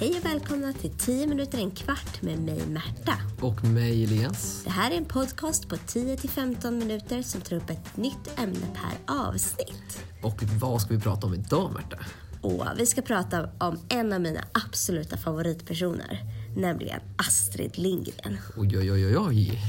Hej och välkomna till 10 minuter en kvart med mig Märta. Och mig Elias. Det här är en podcast på 10-15 minuter som tar upp ett nytt ämne per avsnitt. Och vad ska vi prata om idag Märta? Och vi ska prata om en av mina absoluta favoritpersoner, nämligen Astrid Lindgren. Oj, oj, oj, oj.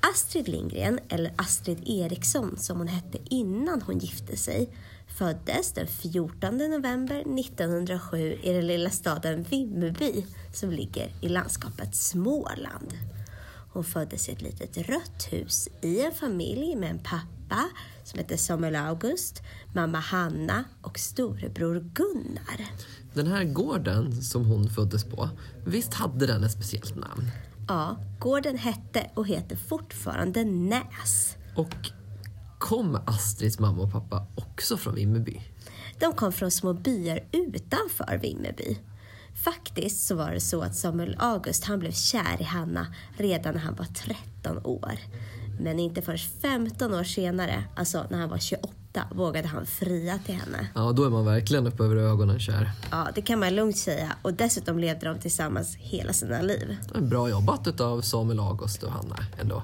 Astrid Lindgren, eller Astrid Eriksson som hon hette innan hon gifte sig, föddes den 14 november 1907 i den lilla staden Vimmerby som ligger i landskapet Småland. Hon föddes i ett litet rött hus i en familj med en pappa som hette Samuel August, mamma Hanna och storebror Gunnar. Den här gården som hon föddes på, visst hade den ett speciellt namn? Ja, gården hette och heter fortfarande Näs. Och kom Astrids mamma och pappa också från Vimmerby? De kom från små byar utanför Vimmerby. Faktiskt så var det så att Samuel August han blev kär i Hanna redan när han var 13 år. Men inte förrän 15 år senare, alltså när han var 28, vågade han fria till henne. Ja, då är man verkligen upp över ögonen kär. Ja, det kan man lugnt säga. Och dessutom levde de tillsammans hela sina liv. Bra jobbat av Samuel August och Hanna ändå.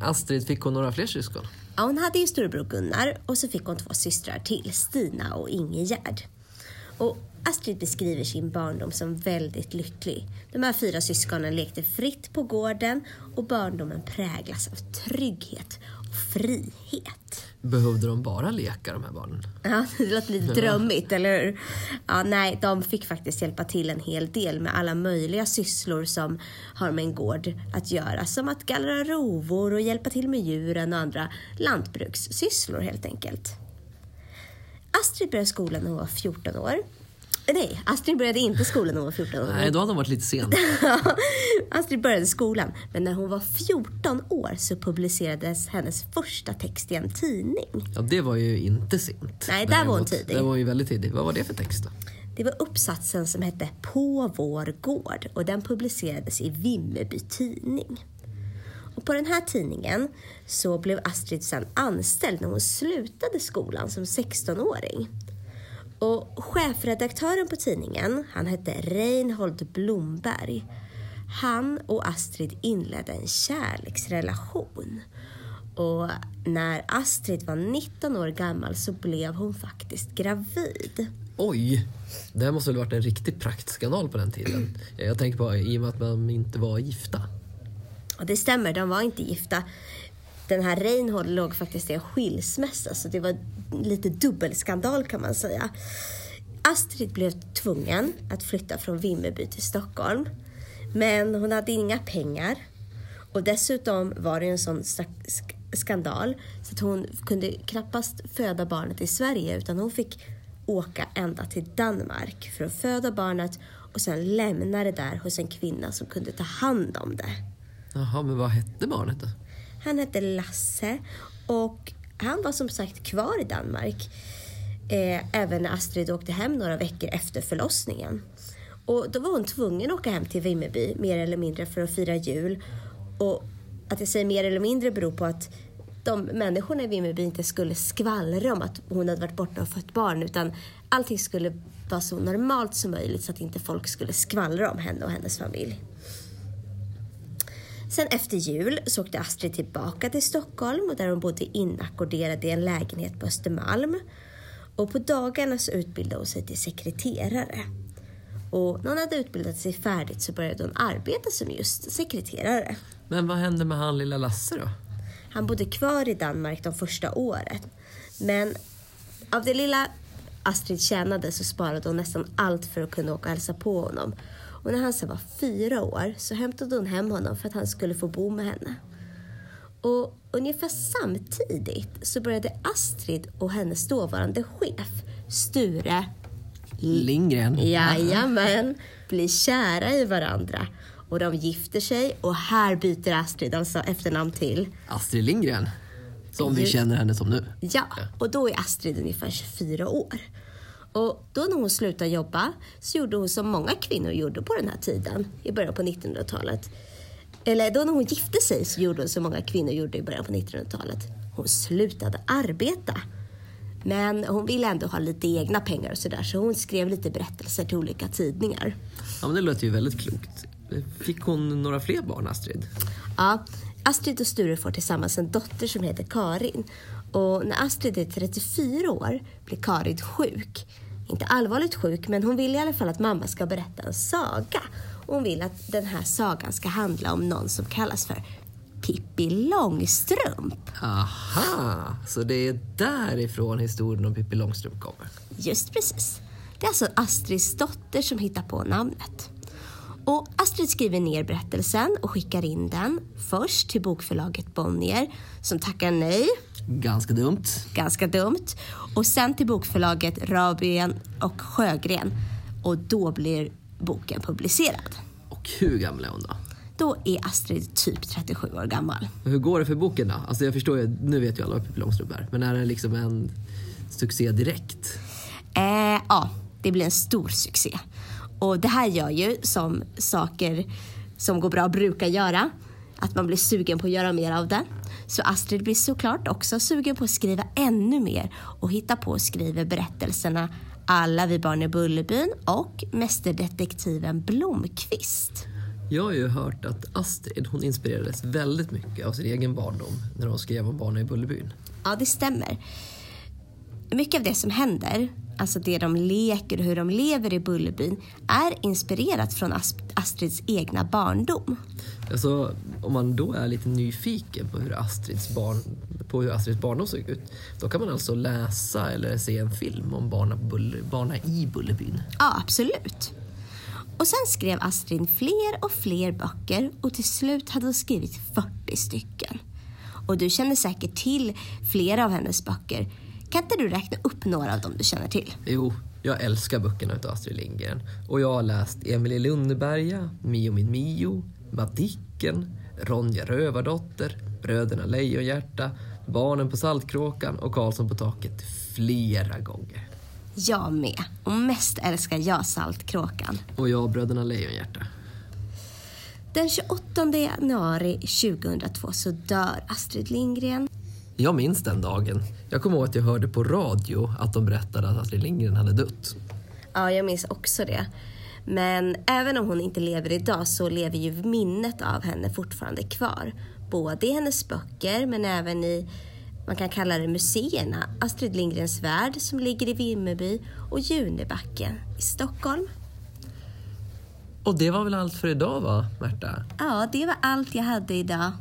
Astrid, fick hon några fler syskon? Ja, hon hade ju storebror Gunnar och så fick hon två systrar till, Stina och Ingegärd. Och Astrid beskriver sin barndom som väldigt lycklig. De här fyra syskonen lekte fritt på gården och barndomen präglas av trygghet och frihet. Behövde de bara leka de här barnen? Ja, det låter lite drömmigt, eller hur? Ja, nej, de fick faktiskt hjälpa till en hel del med alla möjliga sysslor som har med en gård att göra. Som att gallra rovor och hjälpa till med djuren och andra lantbrukssysslor helt enkelt. Astrid började skolan när hon var 14 år. Nej, Astrid började inte skolan när hon var 14 år. Nej, då hade de varit lite sen. Astrid började skolan, men när hon var 14 år så publicerades hennes första text i en tidning. Ja, det var ju inte sent. Nej, där var hon tidig. Det var ju väldigt tidig. Vad var det för text då? Det var uppsatsen som hette På vår gård och den publicerades i Vimmerby tidning. Och på den här tidningen så blev Astrid sen anställd när hon slutade skolan som 16-åring. Och chefredaktören på tidningen, han hette Reinhold Blomberg. Han och Astrid inledde en kärleksrelation. Och när Astrid var 19 år gammal så blev hon faktiskt gravid. Oj! Det här måste väl varit en riktig praktskandal på den tiden. Jag tänker på i och med att man inte var gifta. Och det stämmer, de var inte gifta. Den här Reinhold låg faktiskt i en skilsmässa så det var lite dubbelskandal kan man säga. Astrid blev tvungen att flytta från Vimmerby till Stockholm. Men hon hade inga pengar. Och dessutom var det en sån sk- skandal så att hon kunde knappast föda barnet i Sverige utan hon fick åka ända till Danmark för att föda barnet och sen lämna det där hos en kvinna som kunde ta hand om det. Jaha, men vad hette barnet då? Han hette Lasse och han var som sagt kvar i Danmark. Eh, även när Astrid åkte hem några veckor efter förlossningen. Och då var hon tvungen att åka hem till Vimmerby mer eller mindre för att fira jul. Och att jag säger mer eller mindre beror på att de människorna i Vimmerby inte skulle skvallra om att hon hade varit borta och fött barn utan allting skulle vara så normalt som möjligt så att inte folk skulle skvallra om henne och hennes familj. Sen efter jul så åkte Astrid tillbaka till Stockholm och där hon bodde inackorderad i en lägenhet på Östermalm. Och på dagarna så utbildade hon sig till sekreterare. Och när hon hade utbildat sig färdigt så började hon arbeta som just sekreterare. Men vad hände med han lilla Lasse då? Han bodde kvar i Danmark de första åren. Men av det lilla Astrid tjänade så sparade hon nästan allt för att kunna åka och hälsa på honom. Och när han sen var fyra år så hämtade hon hem honom för att han skulle få bo med henne. Och ungefär samtidigt så började Astrid och hennes dåvarande chef, Sture Lindgren? Jajamän, bli kära i varandra. Och de gifter sig och här byter Astrid alltså efternamn till Astrid Lindgren? Som vi känner henne som nu. Ja, och då är Astrid ungefär 24 år. Och då när hon slutade jobba så gjorde hon som många kvinnor gjorde på den här tiden, i början på 1900-talet. Eller då när hon gifte sig så gjorde hon som många kvinnor gjorde i början på 1900-talet. Hon slutade arbeta. Men hon ville ändå ha lite egna pengar och sådär så hon skrev lite berättelser till olika tidningar. Ja, men det låter ju väldigt klokt. Fick hon några fler barn, Astrid? Ja, Astrid och Sture får tillsammans en dotter som heter Karin. Och när Astrid är 34 år blir Karin sjuk. Inte allvarligt sjuk, men hon vill i alla fall att mamma ska berätta en saga. Hon vill att den här sagan ska handla om någon som kallas för Pippi Långstrump. Aha, så det är därifrån historien om Pippi Långstrump kommer. Just precis. Det är alltså Astrids dotter som hittar på namnet. Och Astrid skriver ner berättelsen och skickar in den först till bokförlaget Bonnier som tackar nej, Ganska dumt. ganska dumt, och sen till bokförlaget Rabien och Sjögren och då blir boken publicerad. Och hur gammal är hon då? Då är Astrid typ 37 år gammal. Och hur går det för boken då? Alltså jag förstår ju, nu vet ju alla vad Pippi Långstrump är. Men är det liksom en succé direkt? Eh, ja, det blir en stor succé. Och det här gör ju som saker som går bra brukar göra. Att man blir sugen på att göra mer av det. Så Astrid blir såklart också sugen på att skriva ännu mer och hitta på och skriver berättelserna Alla vi barn i Bullerbyn och Mästerdetektiven Blomkvist. Jag har ju hört att Astrid hon inspirerades väldigt mycket av sin egen barndom när hon skrev om barnen i Bullerbyn. Ja, det stämmer. Mycket av det som händer, alltså det de leker och hur de lever i Bullerbyn, är inspirerat från As- Astrids egna barndom. Alltså, om man då är lite nyfiken på hur Astrids, barn, på hur Astrids barndom såg ut då kan man alltså läsa eller se en film om barna, Buller, barna i Bullerbyn. Ja, absolut. Och sen skrev Astrid fler och fler böcker och till slut hade hon skrivit 40 stycken. Och du känner säkert till flera av hennes böcker. Kan inte du räkna upp några av dem du känner till? Jo, jag älskar böckerna av Astrid Lindgren. Och jag har läst Emil i Lönneberga, Mio min Mio, Madicken, Ronja Rövardotter, Bröderna Lejonhjärta, Barnen på Saltkråkan och Karlsson på taket flera gånger. Jag med. Och mest älskar jag Saltkråkan. Och jag Bröderna Lejonhjärta. Den 28 januari 2002 så dör Astrid Lindgren. Jag minns den dagen. Jag kommer ihåg att jag hörde på radio att de berättade att Astrid Lindgren hade dött. Ja, jag minns också det. Men även om hon inte lever idag så lever ju minnet av henne fortfarande kvar. Både i hennes böcker men även i, man kan kalla det museerna. Astrid Lindgrens värld som ligger i Vimmerby och Junibacken i Stockholm. Och det var väl allt för idag va, Märta? Ja, det var allt jag hade idag.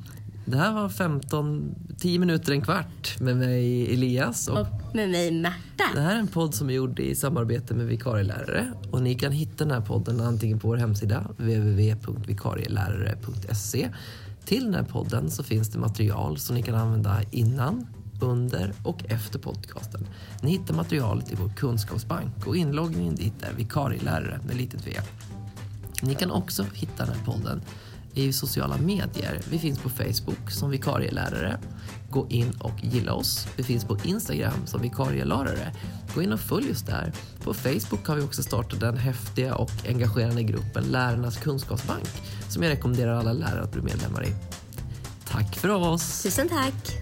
Det här var 15, 10 minuter, en kvart med mig Elias och Och med mig Märta. Det här är en podd som är gjord i samarbete med vikarielärare och ni kan hitta den här podden antingen på vår hemsida www.vikarielärare.se. Till den här podden så finns det material som ni kan använda innan, under och efter podcasten. Ni hittar materialet i vår kunskapsbank och inloggningen dit är vikarielärare med litet v. Ni kan också hitta den här podden i sociala medier. Vi finns på Facebook som vikarielärare. Gå in och gilla oss. Vi finns på Instagram som vikarielärare. Gå in och följ oss där. På Facebook har vi också startat den häftiga och engagerande gruppen Lärarnas kunskapsbank som jag rekommenderar alla lärare att bli medlemmar i. Tack för oss! Tusen tack.